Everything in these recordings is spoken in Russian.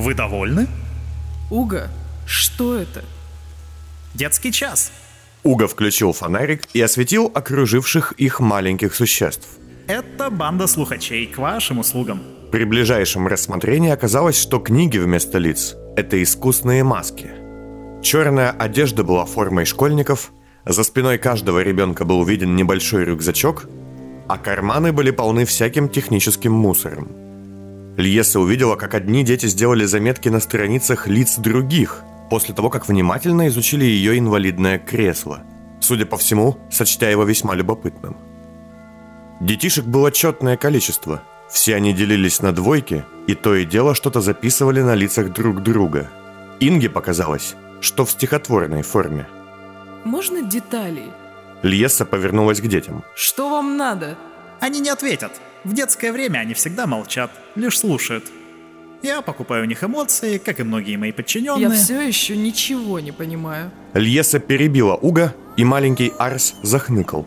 Вы довольны? Уга, что это? Детский час. Уга включил фонарик и осветил окруживших их маленьких существ. Это банда слухачей к вашим услугам. При ближайшем рассмотрении оказалось, что книги вместо лиц – это искусные маски. Черная одежда была формой школьников, за спиной каждого ребенка был виден небольшой рюкзачок, а карманы были полны всяким техническим мусором. Льеса увидела, как одни дети сделали заметки на страницах лиц других, после того, как внимательно изучили ее инвалидное кресло, судя по всему, сочтя его весьма любопытным. Детишек было четное количество. Все они делились на двойки, и то и дело что-то записывали на лицах друг друга. Инге показалось, что в стихотворной форме. Можно деталей? Льеса повернулась к детям. Что вам надо? Они не ответят. В детское время они всегда молчат, лишь слушают. Я покупаю у них эмоции, как и многие мои подчиненные. Я все еще ничего не понимаю. Льеса перебила Уга, и маленький Арс захныкал.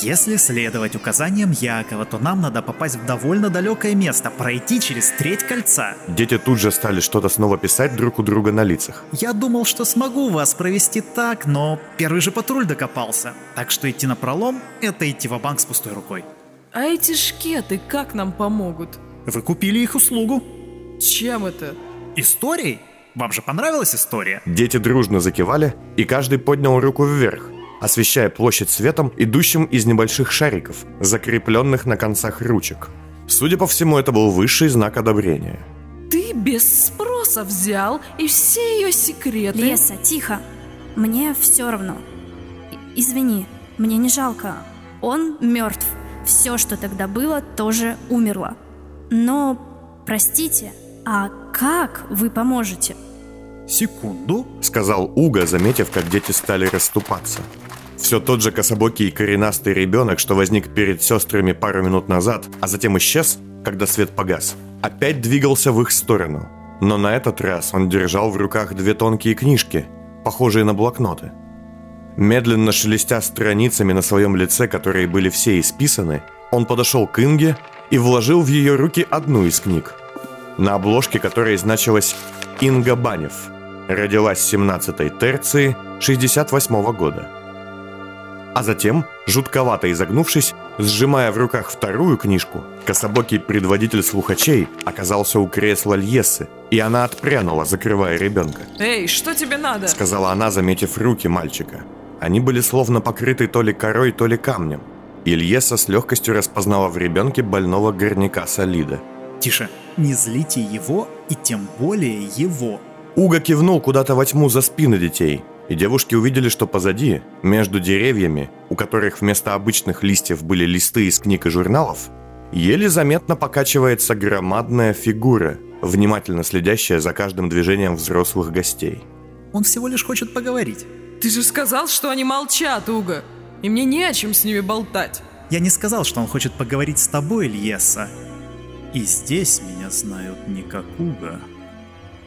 Если следовать указаниям Якова, то нам надо попасть в довольно далекое место, пройти через треть кольца. Дети тут же стали что-то снова писать друг у друга на лицах. Я думал, что смогу вас провести так, но первый же патруль докопался. Так что идти на пролом — это идти в банк с пустой рукой. А эти шкеты как нам помогут? Вы купили их услугу. Чем это? Историей? Вам же понравилась история? Дети дружно закивали, и каждый поднял руку вверх, освещая площадь светом, идущим из небольших шариков, закрепленных на концах ручек. Судя по всему, это был высший знак одобрения. Ты без спроса взял и все ее секреты... Леса, тихо. Мне все равно. И- Извини, мне не жалко. Он мертв. Все, что тогда было, тоже умерло. Но, простите, а как вы поможете? Секунду. Сказал Уга, заметив, как дети стали расступаться. Все тот же кособокий и коренастый ребенок, что возник перед сестрами пару минут назад, а затем исчез, когда свет погас, опять двигался в их сторону. Но на этот раз он держал в руках две тонкие книжки, похожие на блокноты. Медленно шелестя страницами на своем лице, которые были все исписаны, он подошел к Инге и вложил в ее руки одну из книг, на обложке которой значилось «Инга Банев», родилась 17-й терции 68 года. А затем, жутковато изогнувшись, сжимая в руках вторую книжку, кособокий предводитель слухачей оказался у кресла Льесы, и она отпрянула, закрывая ребенка. Эй, что тебе надо? Сказала она, заметив руки мальчика. Они были словно покрыты то ли корой, то ли камнем. И Льеса с легкостью распознала в ребенке больного горняка Солида. Тише. Не злите его и тем более его. Уга кивнул куда-то во тьму за спины детей, и девушки увидели, что позади, между деревьями, у которых вместо обычных листьев были листы из книг и журналов, еле заметно покачивается громадная фигура, внимательно следящая за каждым движением взрослых гостей. Он всего лишь хочет поговорить. Ты же сказал, что они молчат, Уга. И мне не о чем с ними болтать. Я не сказал, что он хочет поговорить с тобой, Льеса. И здесь меня знают не как Уга.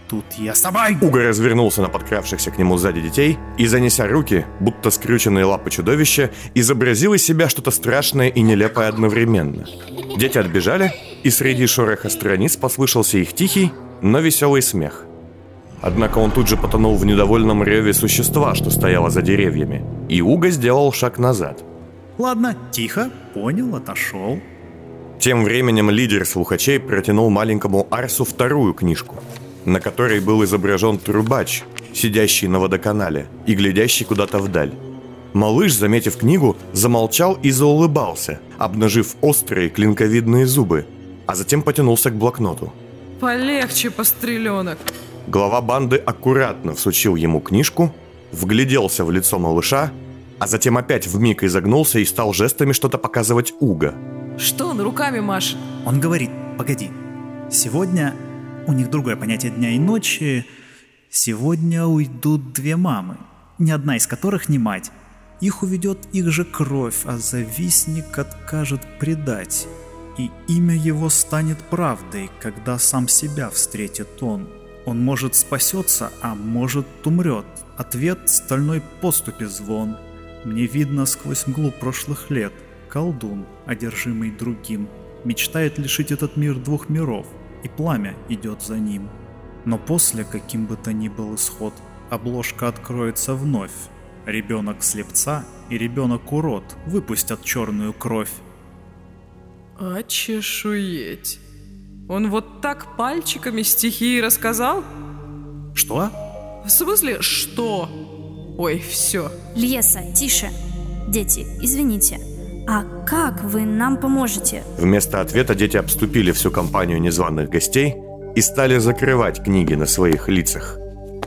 Тут я с тобой! Уга развернулся на подкравшихся к нему сзади детей и, занеся руки, будто скрюченные лапы чудовища, изобразил из себя что-то страшное и нелепое одновременно. Дети отбежали, и среди шороха страниц послышался их тихий, но веселый смех. Однако он тут же потонул в недовольном реве существа, что стояло за деревьями, и Уга сделал шаг назад. Ладно, тихо, понял, отошел. Тем временем лидер слухачей протянул маленькому Арсу вторую книжку, на которой был изображен трубач, сидящий на водоканале и глядящий куда-то вдаль. Малыш, заметив книгу, замолчал и заулыбался, обнажив острые клинковидные зубы, а затем потянулся к блокноту. Полегче, постреленок. Глава банды аккуратно всучил ему книжку, вгляделся в лицо малыша, а затем опять вмиг изогнулся и стал жестами что-то показывать Уга. Что он руками машет? Он говорит, погоди, сегодня у них другое понятие дня и ночи. Сегодня уйдут две мамы, ни одна из которых не мать. Их уведет их же кровь, а завистник откажет предать. И имя его станет правдой, когда сам себя встретит он. Он может спасется, а может умрет. Ответ — стальной поступе звон. Мне видно сквозь мглу прошлых лет. Колдун, одержимый другим, мечтает лишить этот мир двух миров, и пламя идет за ним. Но после, каким бы то ни был исход, обложка откроется вновь. Ребенок слепца и ребенок урод выпустят черную кровь. Очешуеть. Он вот так пальчиками стихи рассказал? Что? В смысле, что? Ой, все. Леса, тише. Дети, извините. А как вы нам поможете? Вместо ответа дети обступили всю компанию незваных гостей и стали закрывать книги на своих лицах.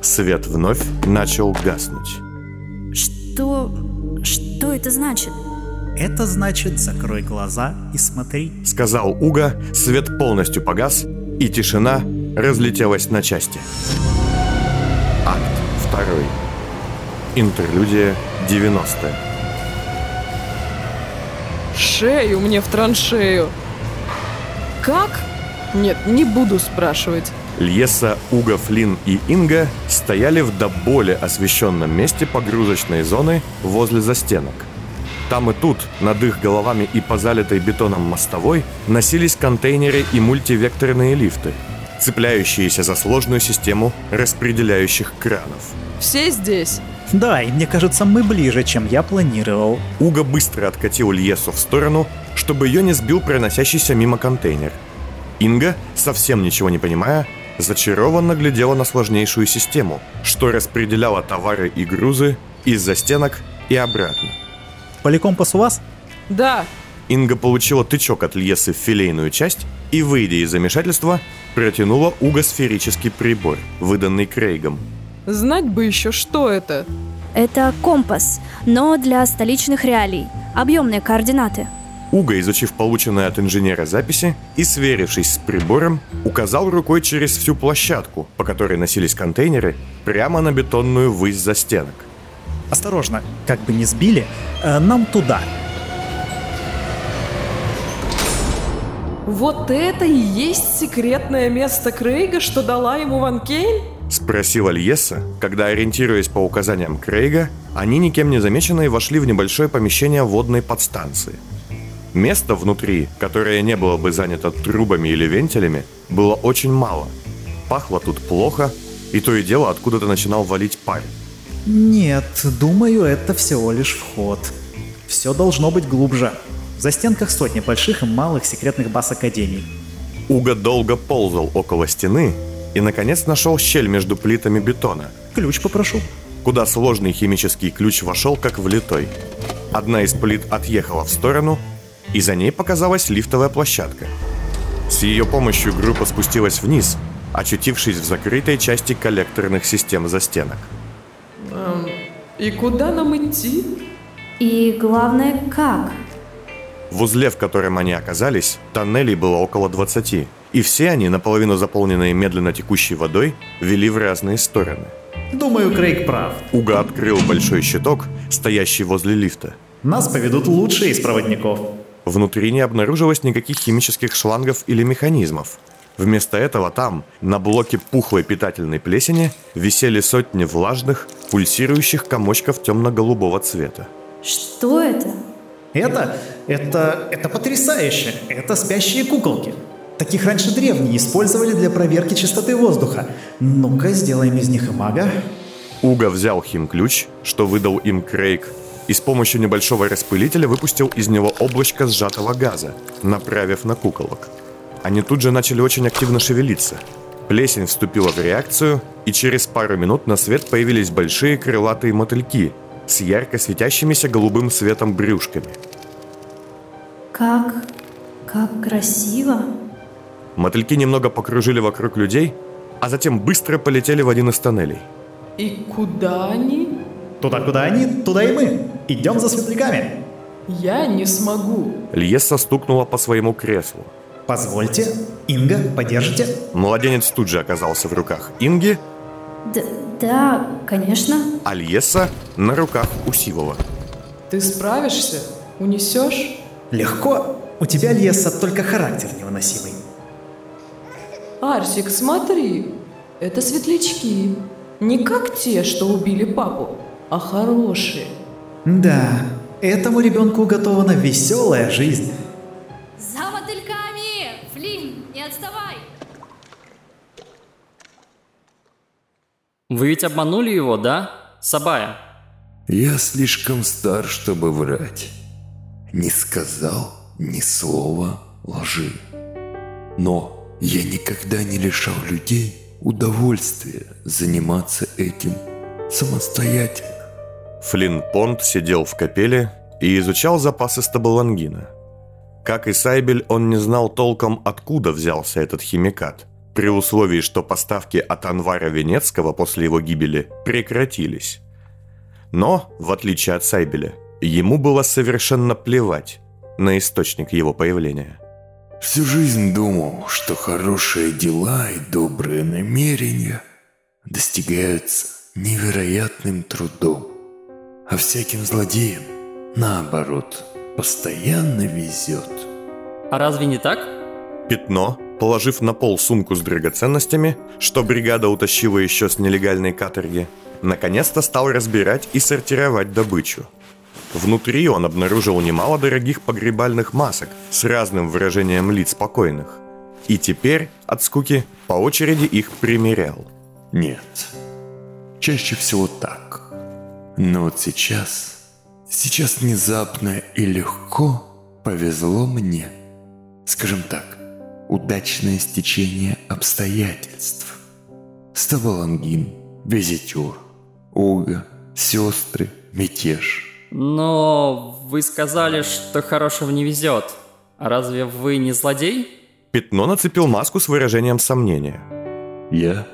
Свет вновь начал гаснуть. Что... что это значит? Это значит закрой глаза и смотри. Сказал Уга, свет полностью погас, и тишина разлетелась на части. Акт второй. Интерлюдия 90 Шею мне в траншею. Как? Нет, не буду спрашивать. Льеса, Уга, Флин и Инга стояли в до боли освещенном месте погрузочной зоны возле застенок. Там и тут, над их головами и по залитой бетоном мостовой, носились контейнеры и мультивекторные лифты, цепляющиеся за сложную систему распределяющих кранов. Все здесь? Да, и мне кажется, мы ближе, чем я планировал. Уга быстро откатил Льесу в сторону, чтобы ее не сбил проносящийся мимо контейнер. Инга, совсем ничего не понимая, зачарованно глядела на сложнейшую систему, что распределяла товары и грузы из-за стенок и обратно. Поликомпас у вас? Да. Инга получила тычок от Льесы в филейную часть и, выйдя из замешательства, протянула Уга сферический прибор, выданный Крейгом. Знать бы еще, что это. Это компас, но для столичных реалий. Объемные координаты. Уга, изучив полученные от инженера записи и сверившись с прибором, указал рукой через всю площадку, по которой носились контейнеры, прямо на бетонную высь за стенок. Осторожно, как бы не сбили, э, нам туда. Вот это и есть секретное место Крейга, что дала ему Ван Кейн? Спросила Льеса, когда, ориентируясь по указаниям Крейга, они никем не замеченные вошли в небольшое помещение водной подстанции. Места внутри, которое не было бы занято трубами или вентилями, было очень мало. Пахло тут плохо, и то и дело откуда-то начинал валить парь. Нет, думаю, это всего лишь вход. Все должно быть глубже. В застенках сотни больших и малых секретных баз Академий. Уга долго ползал около стены и, наконец, нашел щель между плитами бетона, Ключ попрошу. куда сложный химический ключ вошел как влитой. Одна из плит отъехала в сторону, и за ней показалась лифтовая площадка. С ее помощью группа спустилась вниз, очутившись в закрытой части коллекторных систем застенок. И куда нам идти? И главное, как? В узле, в котором они оказались, тоннелей было около 20, и все они, наполовину заполненные медленно текущей водой, вели в разные стороны. Думаю, Крейг прав. Уга открыл большой щиток, стоящий возле лифта. Нас поведут лучшие из проводников. Внутри не обнаружилось никаких химических шлангов или механизмов. Вместо этого там, на блоке пухлой питательной плесени, висели сотни влажных, пульсирующих комочков темно-голубого цвета. Что это? Это, это, это потрясающе. Это спящие куколки. Таких раньше древние использовали для проверки чистоты воздуха. Ну-ка, сделаем из них и мага. Уга взял хим-ключ, что выдал им Крейг, и с помощью небольшого распылителя выпустил из него облачко сжатого газа, направив на куколок. Они тут же начали очень активно шевелиться. Плесень вступила в реакцию, и через пару минут на свет появились большие крылатые мотыльки с ярко светящимися голубым светом брюшками. Как... как красиво. Мотыльки немного покружили вокруг людей, а затем быстро полетели в один из тоннелей. И куда они? Туда, куда они, туда и мы. Идем за светляками. Я не смогу. Льеса стукнула по своему креслу. Позвольте. Инга, подержите. Младенец тут же оказался в руках Инги, Д да, конечно. а Льеса на руках у Сивова. Ты справишься? Унесешь? Легко. У тебя, Леса, только характер невыносимый. Арсик, смотри. Это светлячки. Не как те, что убили папу, а хорошие. Да, этому ребенку уготована веселая жизнь. Отставай! Вы ведь обманули его, да? Сабая. Я слишком стар, чтобы врать. Не сказал ни слова лжи. Но я никогда не лишал людей удовольствия заниматься этим самостоятельно. Флинн Понт сидел в капеле и изучал запасы стабалангина. Как и Сайбель, он не знал толком, откуда взялся этот химикат, при условии, что поставки от Анвара Венецкого после его гибели прекратились. Но, в отличие от Сайбеля, ему было совершенно плевать на источник его появления. Всю жизнь думал, что хорошие дела и добрые намерения достигаются невероятным трудом, а всяким злодеям, наоборот, постоянно везет. А разве не так? Пятно, положив на пол сумку с драгоценностями, что бригада утащила еще с нелегальной каторги, наконец-то стал разбирать и сортировать добычу. Внутри он обнаружил немало дорогих погребальных масок с разным выражением лиц покойных. И теперь, от скуки, по очереди их примерял. Нет, чаще всего так. Но вот сейчас, сейчас внезапно и легко повезло мне. Скажем так, удачное стечение обстоятельств. Ставалангин, визитер, Ога, сестры, мятеж. Но вы сказали, что хорошего не везет. А разве вы не злодей? Пятно нацепил маску с выражением сомнения. Я?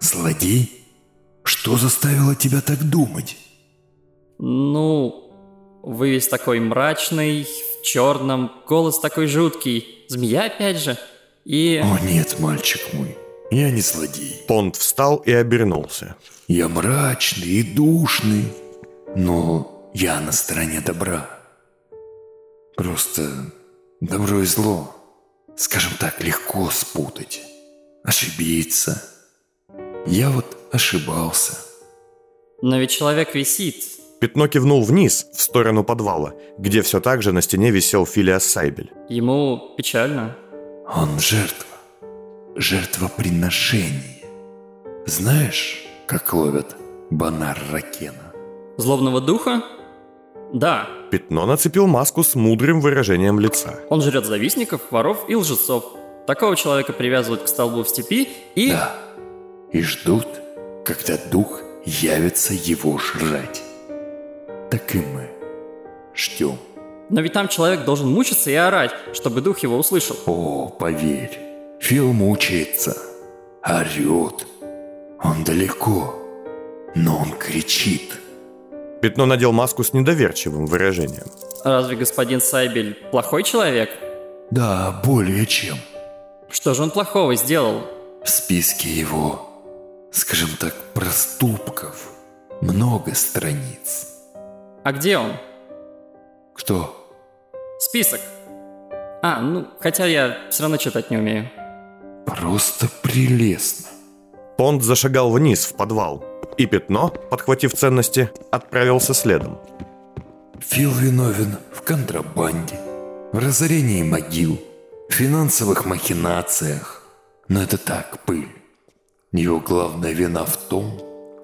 Злодей? Что заставило тебя так думать? Ну, вы весь такой мрачный, в черном, голос такой жуткий, змея опять же, и... О нет, мальчик мой, я не злодей. Понт встал и обернулся. Я мрачный и душный, но я на стороне добра. Просто добро и зло, скажем так, легко спутать, ошибиться. Я вот ошибался. Но ведь человек висит. Пятно кивнул вниз, в сторону подвала, где все так же на стене висел Филиас Сайбель. Ему печально. Он жертва. Жертвоприношение. Знаешь, как ловят банар Ракена? Злобного духа? Да, Пятно нацепил маску с мудрым выражением лица. он жрет завистников, воров и лжецов. Такого человека привязывают к столбу в степи и... Да. И ждут, когда дух явится его жрать. Так и мы ждем. Но ведь там человек должен мучиться и орать, чтобы дух его услышал. О, поверь, Фил мучается, орет. Он далеко, но он кричит. Пятно надел маску с недоверчивым выражением. Разве господин Сайбель плохой человек? Да, более чем. Что же он плохого сделал? В списке его, скажем так, проступков много страниц. А где он? Кто? Список. А, ну, хотя я все равно читать не умею. Просто прелестно. Понт зашагал вниз, в подвал. И Пятно, подхватив ценности, отправился следом. Фил виновен в контрабанде, в разорении могил, в финансовых махинациях. Но это так, пыль. Его главная вина в том,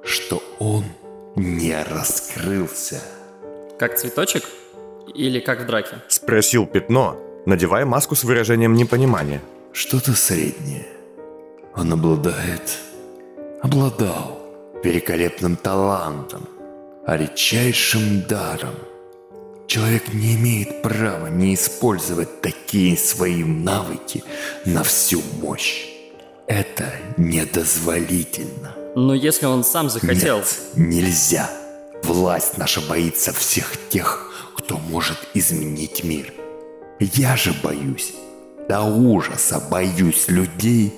что он не раскрылся. Как цветочек? Или как в драке? Спросил Пятно, надевая маску с выражением непонимания. Что-то среднее. Он обладает, обладал великолепным талантом, а редчайшим даром. Человек не имеет права не использовать такие свои навыки на всю мощь. Это недозволительно. Но если он сам захотел... Нет, нельзя. Власть наша боится всех тех, кто может изменить мир. Я же боюсь, до ужаса боюсь людей,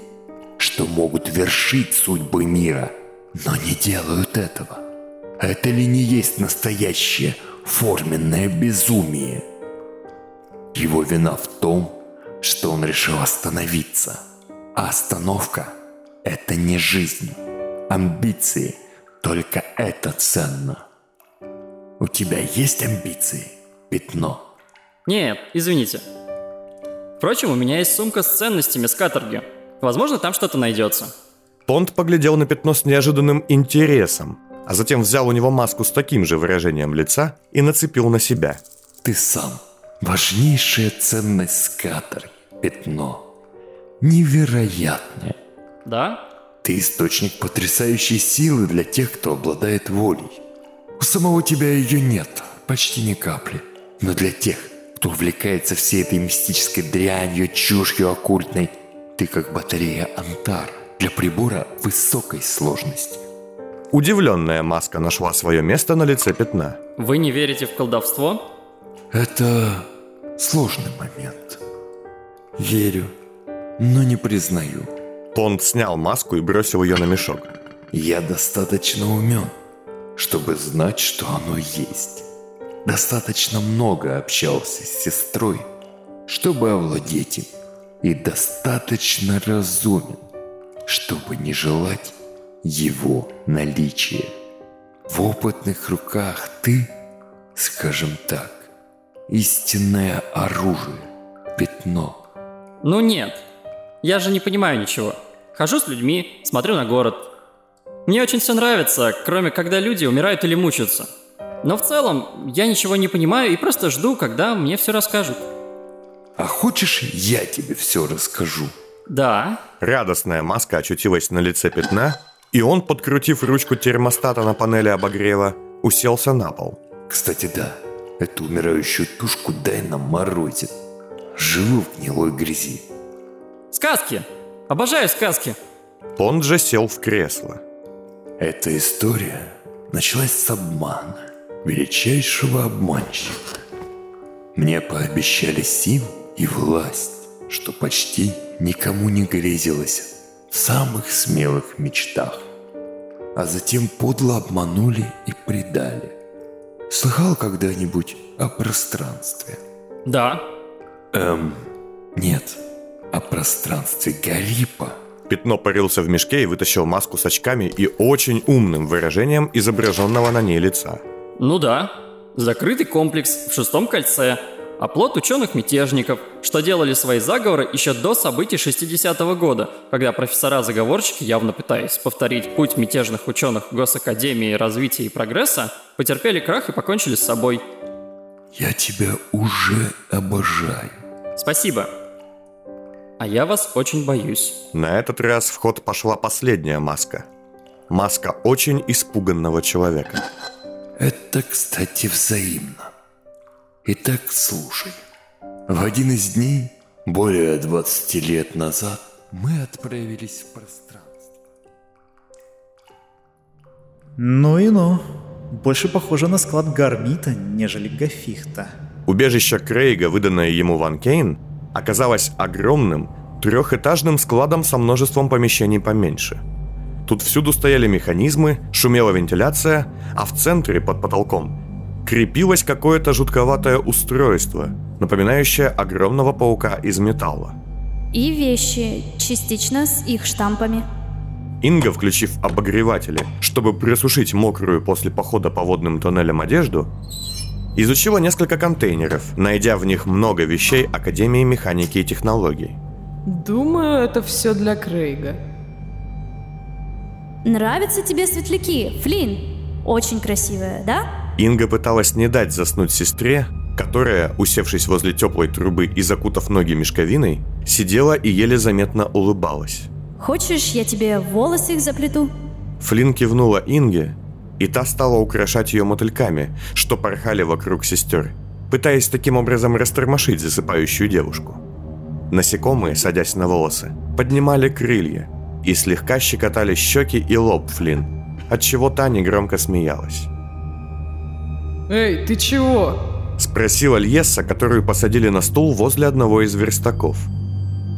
что могут вершить судьбы мира, но не делают этого. Это ли не есть настоящее форменное безумие? Его вина в том, что он решил остановиться. А остановка – это не жизнь. Амбиции – только это ценно. У тебя есть амбиции? Пятно. Нет, извините. Впрочем, у меня есть сумка с ценностями с каторги. Возможно, там что-то найдется. Понт поглядел на пятно с неожиданным интересом, а затем взял у него маску с таким же выражением лица и нацепил на себя. Ты сам. Важнейшая ценность скатер. Пятно. Невероятное. Да? Ты источник потрясающей силы для тех, кто обладает волей. У самого тебя ее нет, почти ни капли. Но для тех, кто увлекается всей этой мистической дрянью, чушью оккультной, ты как батарея Антар для прибора высокой сложности. Удивленная маска нашла свое место на лице пятна. Вы не верите в колдовство? Это сложный момент. Верю, но не признаю. Понт снял маску и бросил ее на мешок. Я достаточно умен, чтобы знать, что оно есть. Достаточно много общался с сестрой, чтобы овладеть им. И достаточно разумен, чтобы не желать его наличия. В опытных руках ты, скажем так, истинное оружие, пятно. Ну нет, я же не понимаю ничего. Хожу с людьми, смотрю на город. Мне очень все нравится, кроме когда люди умирают или мучаются. Но в целом я ничего не понимаю и просто жду, когда мне все расскажут. А хочешь, я тебе все расскажу? Да. Радостная маска очутилась на лице пятна, и он, подкрутив ручку термостата на панели обогрева, уселся на пол. Кстати, да, эту умирающую тушку дай нам морозит. Живу в гнилой грязи. Сказки! Обожаю сказки! Он же сел в кресло. Эта история началась с обмана, величайшего обманщика. Мне пообещали силу и власть, что почти никому не грезилось в самых смелых мечтах. А затем подло обманули и предали. Слыхал когда-нибудь о пространстве? Да. Эм, нет, о пространстве Гарипа. Пятно парился в мешке и вытащил маску с очками и очень умным выражением изображенного на ней лица. Ну да. Закрытый комплекс в шестом кольце. Оплот ученых-мятежников, что делали свои заговоры еще до событий 60-го года, когда профессора-заговорщики, явно пытаясь повторить путь мятежных ученых Госакадемии развития и прогресса, потерпели крах и покончили с собой. Я тебя уже обожаю. Спасибо. А я вас очень боюсь. На этот раз в ход пошла последняя маска. Маска очень испуганного человека. Это, кстати, взаимно. Итак, слушай. В один из дней, более 20 лет назад, мы отправились в пространство. Ну и ну. Больше похоже на склад гармита, нежели гафихта. Убежище Крейга, выданное ему Ван Кейн, оказалось огромным, трехэтажным складом со множеством помещений поменьше. Тут всюду стояли механизмы, шумела вентиляция, а в центре, под потолком, крепилось какое-то жутковатое устройство, напоминающее огромного паука из металла. И вещи, частично с их штампами. Инга, включив обогреватели, чтобы просушить мокрую после похода по водным тоннелям одежду, изучила несколько контейнеров, найдя в них много вещей Академии механики и технологий. Думаю, это все для Крейга. Нравятся тебе светляки, Флинн? Очень красивая, да? Инга пыталась не дать заснуть сестре, которая, усевшись возле теплой трубы и закутав ноги мешковиной, сидела и еле заметно улыбалась. Хочешь, я тебе волосы их заплету? Флинн кивнула Инге, и та стала украшать ее мотыльками, что порхали вокруг сестер, пытаясь таким образом растормошить засыпающую девушку. Насекомые, садясь на волосы, поднимали крылья и слегка щекотали щеки и лоб Флинн, отчего та негромко смеялась. Эй, ты чего? Спросила Льесса, которую посадили на стул возле одного из верстаков.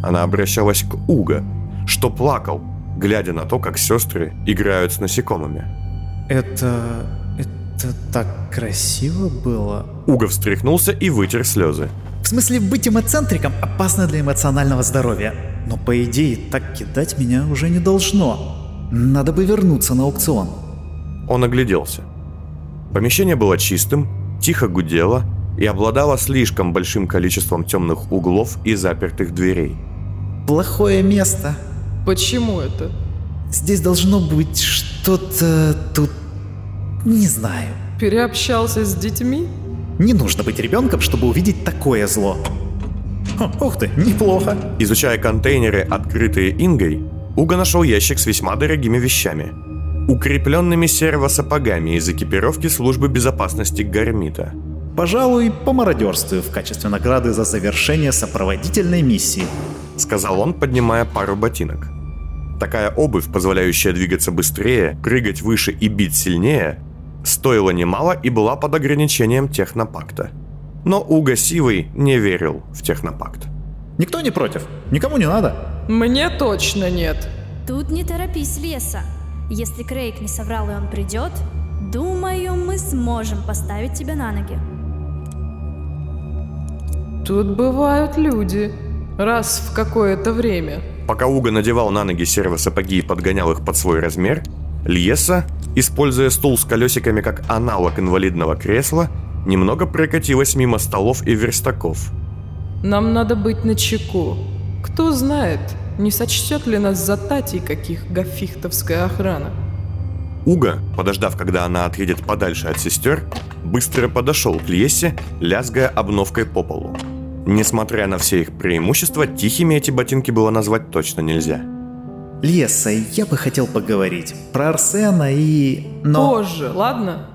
Она обращалась к Уга, что плакал, глядя на то, как сестры играют с насекомыми. Это... это так красиво было. Уга встряхнулся и вытер слезы. В смысле, быть эмоцентриком опасно для эмоционального здоровья. Но по идее, так кидать меня уже не должно. Надо бы вернуться на аукцион. Он огляделся. Помещение было чистым, тихо гудело и обладало слишком большим количеством темных углов и запертых дверей. Плохое место. Почему это? Здесь должно быть что-то тут... Не знаю. Переобщался с детьми? Не нужно быть ребенком, чтобы увидеть такое зло. Хм, ух ты, неплохо. Изучая контейнеры, открытые Ингой, Уга нашел ящик с весьма дорогими вещами. Укрепленными сервосапогами из экипировки службы безопасности Гармита. Пожалуй, помародерствую в качестве награды за завершение сопроводительной миссии. Сказал он, поднимая пару ботинок. Такая обувь, позволяющая двигаться быстрее, прыгать выше и бить сильнее, стоила немало и была под ограничением технопакта. Но Уга Сивый не верил в технопакт. Никто не против? Никому не надо? Мне точно нет. Тут не торопись, Леса. Если Крейг не соврал и он придет, думаю, мы сможем поставить тебя на ноги. Тут бывают люди. Раз в какое-то время. Пока Уга надевал на ноги сервосапоги и подгонял их под свой размер, Льеса, используя стул с колесиками как аналог инвалидного кресла, немного прокатилась мимо столов и верстаков. Нам надо быть начеку. Кто знает, не сочтет ли нас за татей каких гафихтовская охрана. Уга, подождав, когда она отъедет подальше от сестер, быстро подошел к Льесе, лязгая обновкой по полу. Несмотря на все их преимущества, тихими эти ботинки было назвать точно нельзя. Леса, я бы хотел поговорить про Арсена и... Но... Позже, ладно?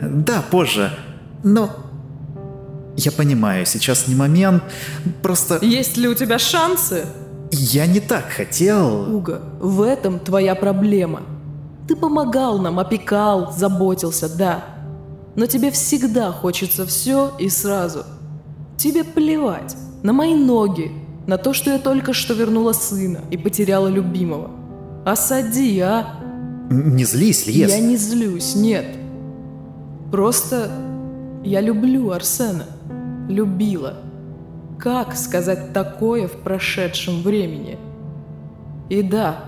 Да, позже. Но... Я понимаю, сейчас не момент. Просто... Есть ли у тебя шансы? Я не так хотел... Уга, в этом твоя проблема. Ты помогал нам, опекал, заботился, да. Но тебе всегда хочется все и сразу. Тебе плевать на мои ноги, на то, что я только что вернула сына и потеряла любимого. Осади, а? Не злись, Лес. Я не злюсь, нет. Просто я люблю Арсена. Любила. Как сказать такое в прошедшем времени? И да,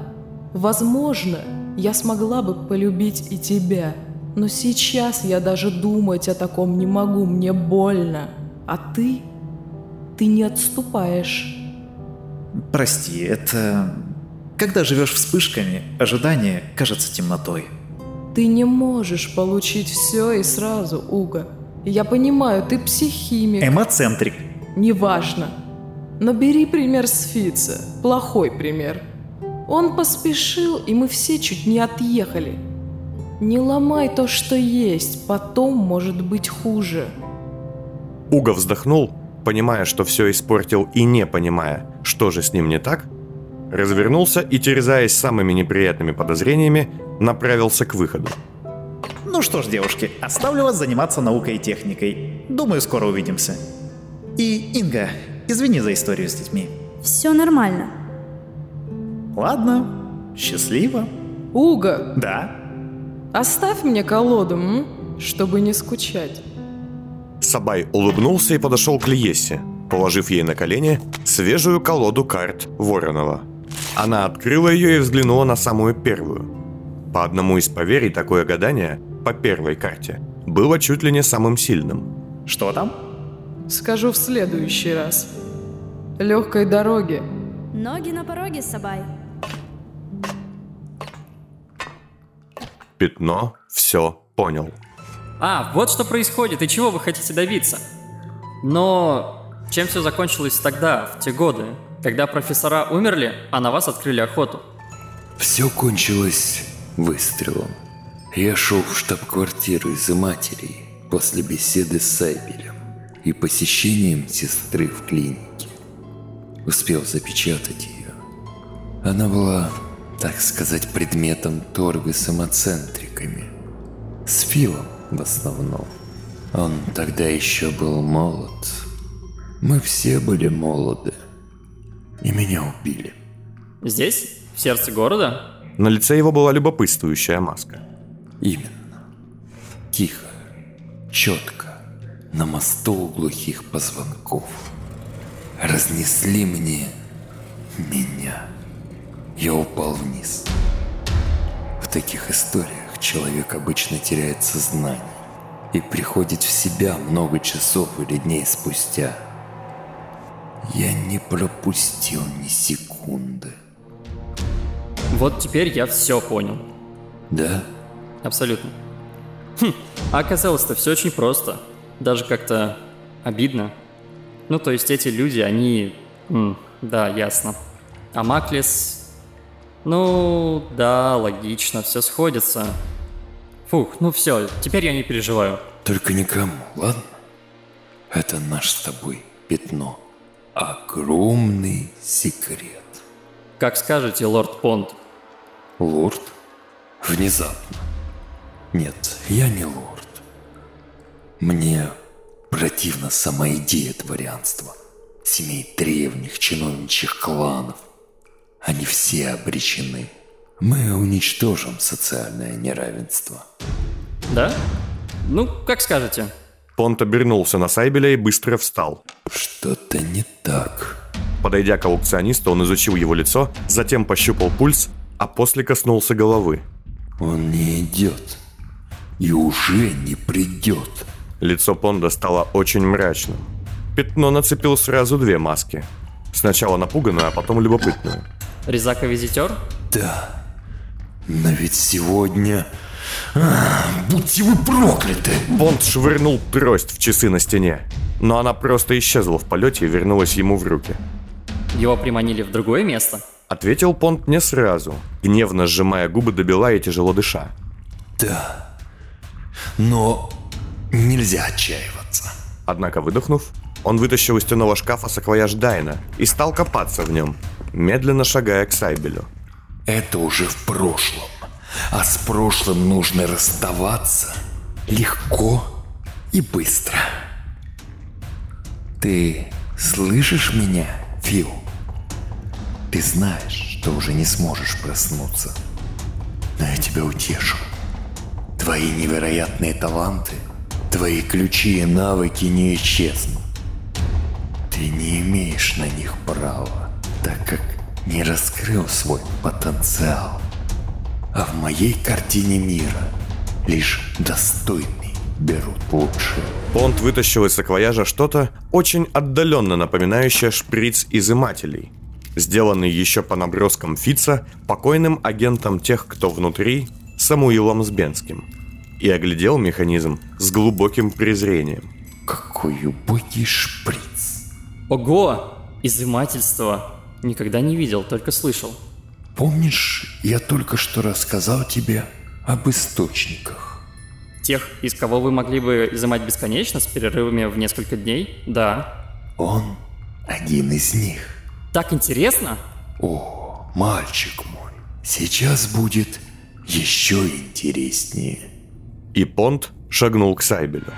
возможно, я смогла бы полюбить и тебя. Но сейчас я даже думать о таком не могу, мне больно. А ты? Ты не отступаешь. Прости, это... Когда живешь вспышками, ожидание кажется темнотой. Ты не можешь получить все и сразу, Уга. Я понимаю, ты психимик. Эмоцентрик. Неважно. Но бери пример с Фица. Плохой пример. Он поспешил, и мы все чуть не отъехали. Не ломай то, что есть, потом может быть хуже. Уга вздохнул, понимая, что все испортил и не понимая, что же с ним не так, развернулся и, терзаясь самыми неприятными подозрениями, направился к выходу. Ну что ж, девушки, оставлю вас заниматься наукой и техникой. Думаю, скоро увидимся. И, Инга, извини за историю с детьми. Все нормально. Ладно, счастливо. Уга, Да, оставь мне колоду, м? чтобы не скучать. Сабай улыбнулся и подошел к Лиесе, положив ей на колени свежую колоду карт Воронова. Она открыла ее и взглянула на самую первую. По одному из поверий, такое гадание, по первой карте, было чуть ли не самым сильным. что там? Скажу в следующий раз. Легкой дороги. Ноги на пороге, Сабай. Пятно все понял. А, вот что происходит и чего вы хотите добиться. Но чем все закончилось тогда, в те годы, когда профессора умерли, а на вас открыли охоту? Все кончилось выстрелом. Я шел в штаб-квартиру из-за матери после беседы с Сайбелем и посещением сестры в клинике. Успел запечатать ее. Она была, так сказать, предметом торга с эмоцентриками. С Филом в основном. Он тогда еще был молод. Мы все были молоды. И меня убили. Здесь? В сердце города? На лице его была любопытствующая маска. Именно. Тихо, четко, на мосту у глухих позвонков. Разнесли мне меня. Я упал вниз. В таких историях человек обычно теряет сознание и приходит в себя много часов или дней спустя. Я не пропустил ни секунды. Вот теперь я все понял. Да? Абсолютно. Хм, а оказалось-то все очень просто. Даже как-то обидно. Ну, то есть эти люди, они... м, да, ясно. А Маклис... Ну, да, логично, все сходится. Фух, ну все, теперь я не переживаю. Только никому, ладно? Это наш с тобой пятно. Огромный секрет. Как скажете, лорд Понт. Лорд? Внезапно. Нет, я не лорд. Мне противна сама идея дворянства. Семей древних чиновничьих кланов. Они все обречены. Мы уничтожим социальное неравенство. Да? Ну, как скажете. Понт обернулся на Сайбеля и быстро встал. Что-то не так. Подойдя к аукционисту, он изучил его лицо, затем пощупал пульс, а после коснулся головы. Он не идет. И уже не придет. Лицо Понда стало очень мрачным. Пятно нацепил сразу две маски. Сначала напуганную, а потом любопытную. Резака-визитер? Да. Но ведь сегодня... А, будьте вы прокляты! Бонд швырнул трость в часы на стене, но она просто исчезла в полете и вернулась ему в руки. Его приманили в другое место? Ответил Понт не сразу, гневно сжимая губы до бела и тяжело дыша. Да. Но нельзя отчаиваться. Однако выдохнув, он вытащил из стенного шкафа саквояж Дайна и стал копаться в нем, медленно шагая к Сайбелю. Это уже в прошлом. А с прошлым нужно расставаться легко и быстро. Ты слышишь меня, Фил? Ты знаешь, что уже не сможешь проснуться. Но я тебя утешу. Твои невероятные таланты, твои ключи и навыки не исчезнут. Ты не имеешь на них права, так как не раскрыл свой потенциал. А в моей картине мира лишь достойные берут лучшее. Понт вытащил из саквояжа что-то очень отдаленно напоминающее шприц изымателей, сделанный еще по наброскам Фица покойным агентом тех, кто внутри, Самуилом Сбенским, и оглядел механизм с глубоким презрением. Какой убогий шприц. Ого! Изымательство. Никогда не видел, только слышал. Помнишь, я только что рассказал тебе об источниках? Тех, из кого вы могли бы изымать бесконечно с перерывами в несколько дней? Да. Он один из них. Так интересно? О, мальчик мой, сейчас будет еще интереснее. И Понт шагнул к Сайбелю.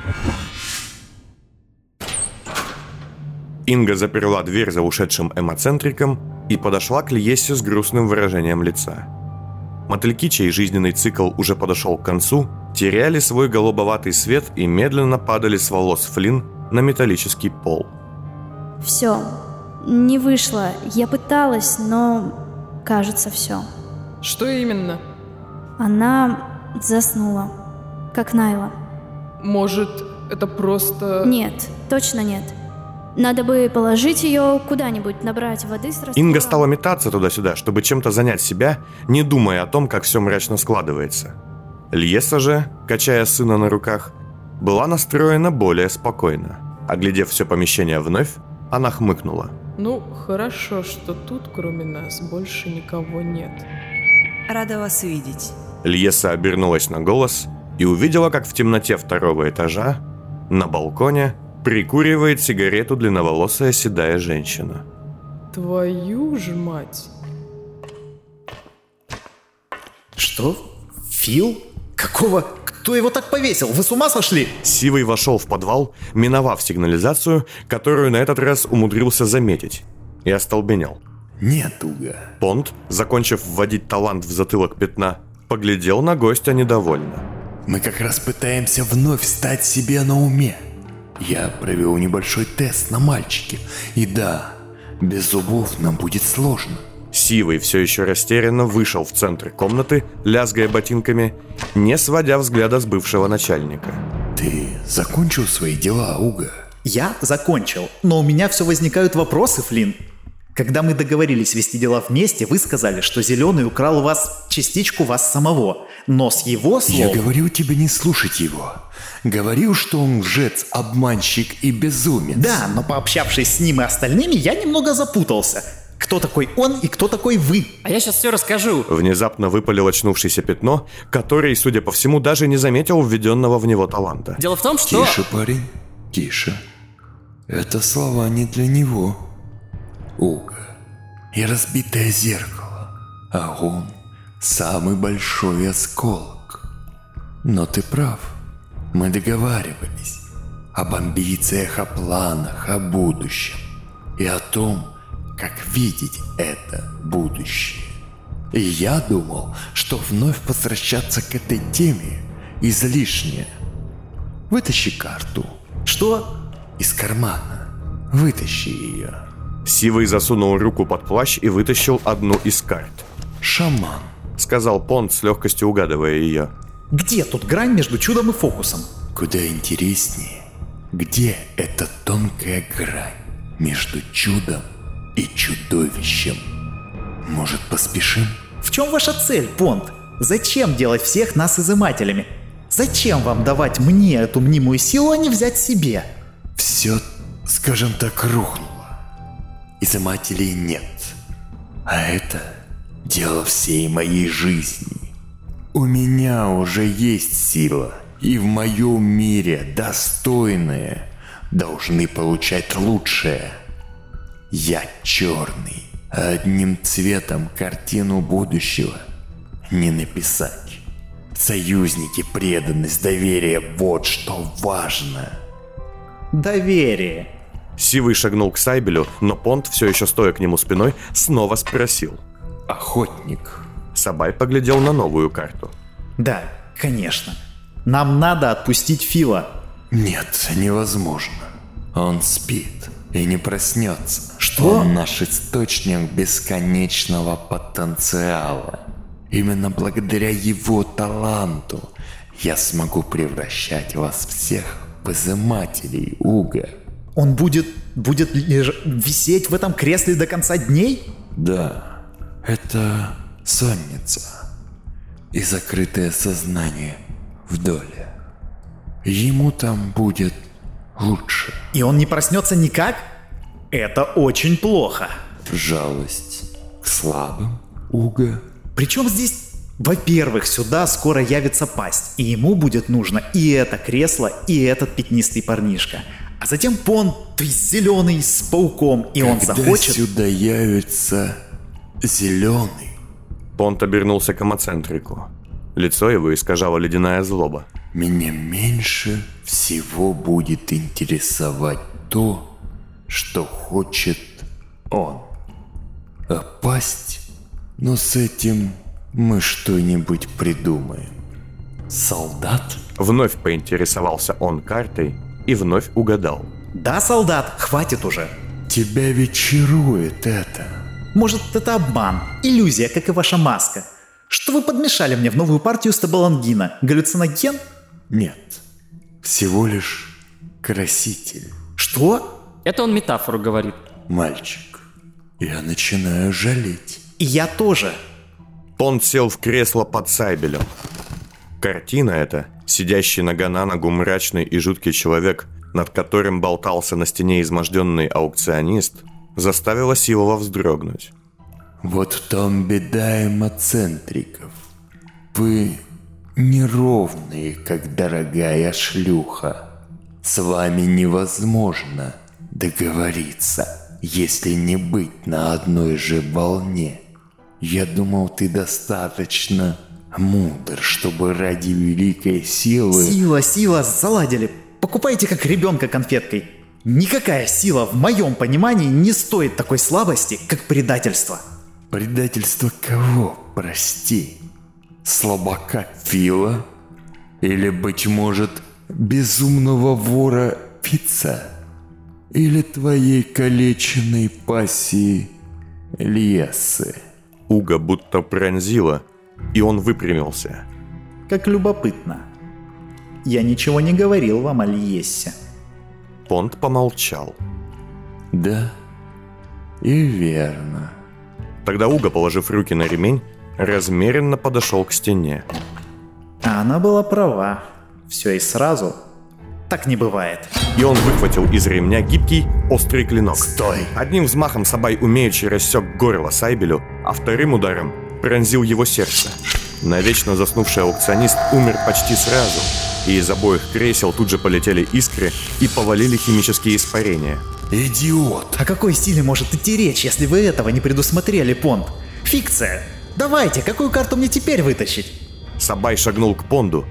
Инга заперла дверь за ушедшим эмоцентриком и подошла к Льесе с грустным выражением лица. Мотыльки, чей жизненный цикл уже подошел к концу, теряли свой голубоватый свет и медленно падали с волос Флин на металлический пол. Все. Не вышло. Я пыталась, но... Кажется, все. Что именно? Она заснула. Как Найла. Может, это просто... Нет, точно нет. Надо бы положить ее куда-нибудь, набрать воды с раствором. Инга стала метаться туда-сюда, чтобы чем-то занять себя, не думая о том, как все мрачно складывается. Льеса же, качая сына на руках, была настроена более спокойно. Оглядев все помещение вновь, она хмыкнула. Ну, хорошо, что тут кроме нас больше никого нет. Рада вас видеть. Льеса обернулась на голос и увидела, как в темноте второго этажа, на балконе, прикуривает сигарету длинноволосая седая женщина. Твою ж мать. Что? Фил? Какого? Кто его так повесил? Вы с ума сошли? Сивый вошел в подвал, миновав сигнализацию, которую на этот раз умудрился заметить, и остолбенел. Нет, Уга. Понт, закончив вводить талант в затылок пятна, поглядел на гостя недовольно. Мы как раз пытаемся вновь стать себе на уме. Я провел небольшой тест на мальчике. И да, без зубов нам будет сложно. Сивый все еще растерянно вышел в центр комнаты, лязгая ботинками, не сводя взгляда с бывшего начальника. Ты закончил свои дела, Уга? Я закончил, но у меня все возникают вопросы, Флинн. Когда мы договорились вести дела вместе, вы сказали, что Зеленый украл у вас частичку вас самого. Но с его слов... Я говорил тебе не слушать его. Говорил, что он лжец, обманщик и безумец. Да, но пообщавшись с ним и остальными, я немного запутался. Кто такой он и кто такой вы? А я сейчас все расскажу. Внезапно выпалил очнувшееся пятно, который, судя по всему, даже не заметил введенного в него таланта. Дело в том, что... Тише, парень, тише. Это слова не для него. Уга и разбитое зеркало, а он самый большой осколок. Но ты прав, мы договаривались об амбициях, о планах, о будущем и о том, как видеть это будущее. И я думал, что вновь возвращаться к этой теме излишне. Вытащи карту. Что? Из кармана. Вытащи ее. Сивый засунул руку под плащ и вытащил одну из карт. Шаман. Сказал Понт с легкостью угадывая ее. Где тут грань между чудом и фокусом? Куда интереснее, где эта тонкая грань между чудом и чудовищем. Может, поспешим? В чем ваша цель, Понт? Зачем делать всех нас изымателями? Зачем вам давать мне эту мнимую силу, а не взять себе? Все, скажем так, рухнуло. Изымателей нет. А это дело всей моей жизни. У меня уже есть сила, и в моем мире достойные должны получать лучшее. Я черный, а одним цветом картину будущего не написать. Союзники, преданность, доверие – вот что важно. Доверие. Сивый шагнул к Сайбелю, но Понт, все еще стоя к нему спиной, снова спросил. Охотник. Сабай поглядел на новую карту. Да, конечно. Нам надо отпустить Фила. Нет, невозможно. Он спит и не проснется. Что? Он наш источник бесконечного потенциала. Именно благодаря его таланту я смогу превращать вас всех в изымателей Уга. Он будет, будет леж- висеть в этом кресле до конца дней? Да, это сонница и закрытое сознание в доле. Ему там будет лучше. И он не проснется никак? Это очень плохо. Жалость к слабым Уга. Причем здесь, во-первых, сюда скоро явится пасть, и ему будет нужно и это кресло, и этот пятнистый парнишка. А затем Понт весь зеленый с пауком, и он Когда захочет... сюда явится зеленый, Понт обернулся к эмоцентрику. Лицо его искажало ледяная злоба. меня меньше всего будет интересовать то, что хочет он. Опасть? Но с этим мы что-нибудь придумаем. Солдат? Вновь поинтересовался он картой и вновь угадал. Да, солдат, хватит уже. Тебя ведь чарует это. Может, это обман, иллюзия, как и ваша маска. Что вы подмешали мне в новую партию стабалангина? Галлюциноген? Нет, всего лишь краситель. Что? Это он метафору говорит. Мальчик, я начинаю жалеть. И я тоже. Понт сел в кресло под Сайбелем. Картина эта, сидящий нога на ногу мрачный и жуткий человек, над которым болтался на стене изможденный аукционист, заставила Силова вздрогнуть. Вот в том беда эмоцентриков. Вы неровные, как дорогая шлюха. С вами невозможно договориться, если не быть на одной же волне. Я думал, ты достаточно мудр, чтобы ради великой силы... Сила, сила, заладили. Покупайте как ребенка конфеткой. Никакая сила в моем понимании не стоит такой слабости, как предательство. Предательство кого, прости? Слабака Фила? Или, быть может, безумного вора Пицца? Или твоей калеченной пассии Льесы? Уга будто пронзила, и он выпрямился. Как любопытно. Я ничего не говорил вам о Льессе. Понт помолчал. Да, И верно. Тогда Уга, положив руки на ремень, размеренно подошел к стене. А она была права. Все и сразу. Так не бывает. И он выхватил из ремня гибкий, острый клинок. Стой! Одним взмахом Сабай умеючи рассек горло Сайбелю, а вторым ударом пронзил его сердце. Навечно заснувший аукционист умер почти сразу, и из обоих кресел тут же полетели искры и повалили химические испарения. Идиот! О какой силе может идти речь, если вы этого не предусмотрели, Понт? Фикция! Давайте, какую карту мне теперь вытащить? Сабай шагнул к Понду,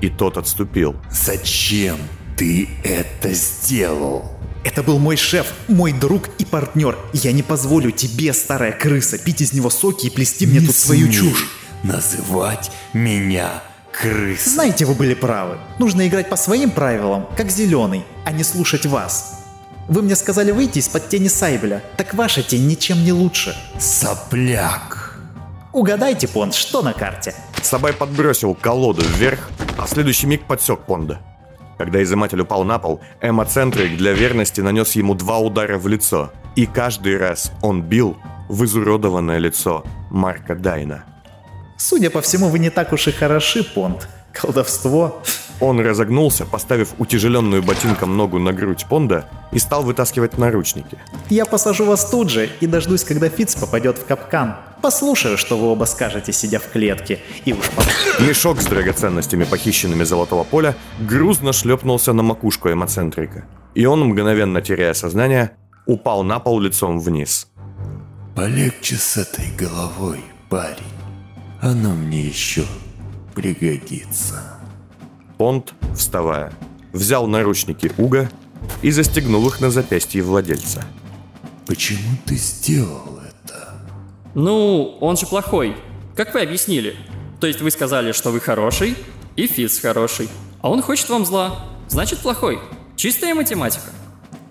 и тот отступил. Зачем ты это сделал? Это был мой шеф, мой друг и партнер. Я не позволю тебе, старая крыса, пить из него соки и плести мне Не тут свою чушь. называть меня крысой. Знаете, вы были правы. Нужно играть по своим правилам, как зеленый, а не слушать вас. Вы мне сказали выйти из-под тени Сайбеля. Так ваша тень ничем не лучше. Сопляк. Угадайте, Понт, что на карте? Сабай подбросил колоду вверх, а в следующий миг подсек Понда. Когда изыматель упал на пол, эмоцентрик для верности нанес ему два удара в лицо. И каждый раз он бил в изуродованное лицо Марка Дайна. Судя по всему, вы не так уж и хороши, Понт. Колдовство. Он разогнулся, поставив утяжеленную ботинком ногу на грудь Понда и стал вытаскивать наручники. Я посажу вас тут же и дождусь, когда Фиц попадет в капкан. Послушаю, что вы оба скажете, сидя в клетке. И уж потом... Мешок с драгоценностями, похищенными золотого поля, грузно шлепнулся на макушку эмоцентрика. И он, мгновенно теряя сознание, упал на пол лицом вниз. Полегче с этой головой, парень. Оно мне еще пригодится. Понт, вставая, взял наручники Уга и застегнул их на запястье владельца. Почему ты сделал это? Ну, он же плохой. Как вы объяснили? То есть вы сказали, что вы хороший, и Фиц хороший. А он хочет вам зла. Значит, плохой. Чистая математика.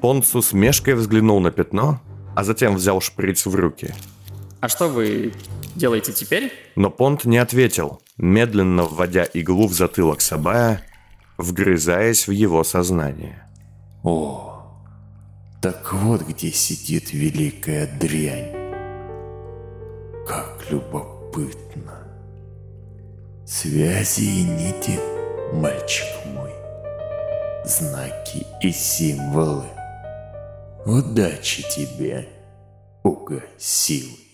Понт с усмешкой взглянул на пятно, а затем взял шприц в руки. А что вы делаете теперь? Но Понт не ответил, медленно вводя иглу в затылок Сабая, вгрызаясь в его сознание. О, так вот где сидит великая дрянь. Как любопытно. Связи и нити, мальчик мой. Знаки и символы. Удачи тебе, Уга Сил.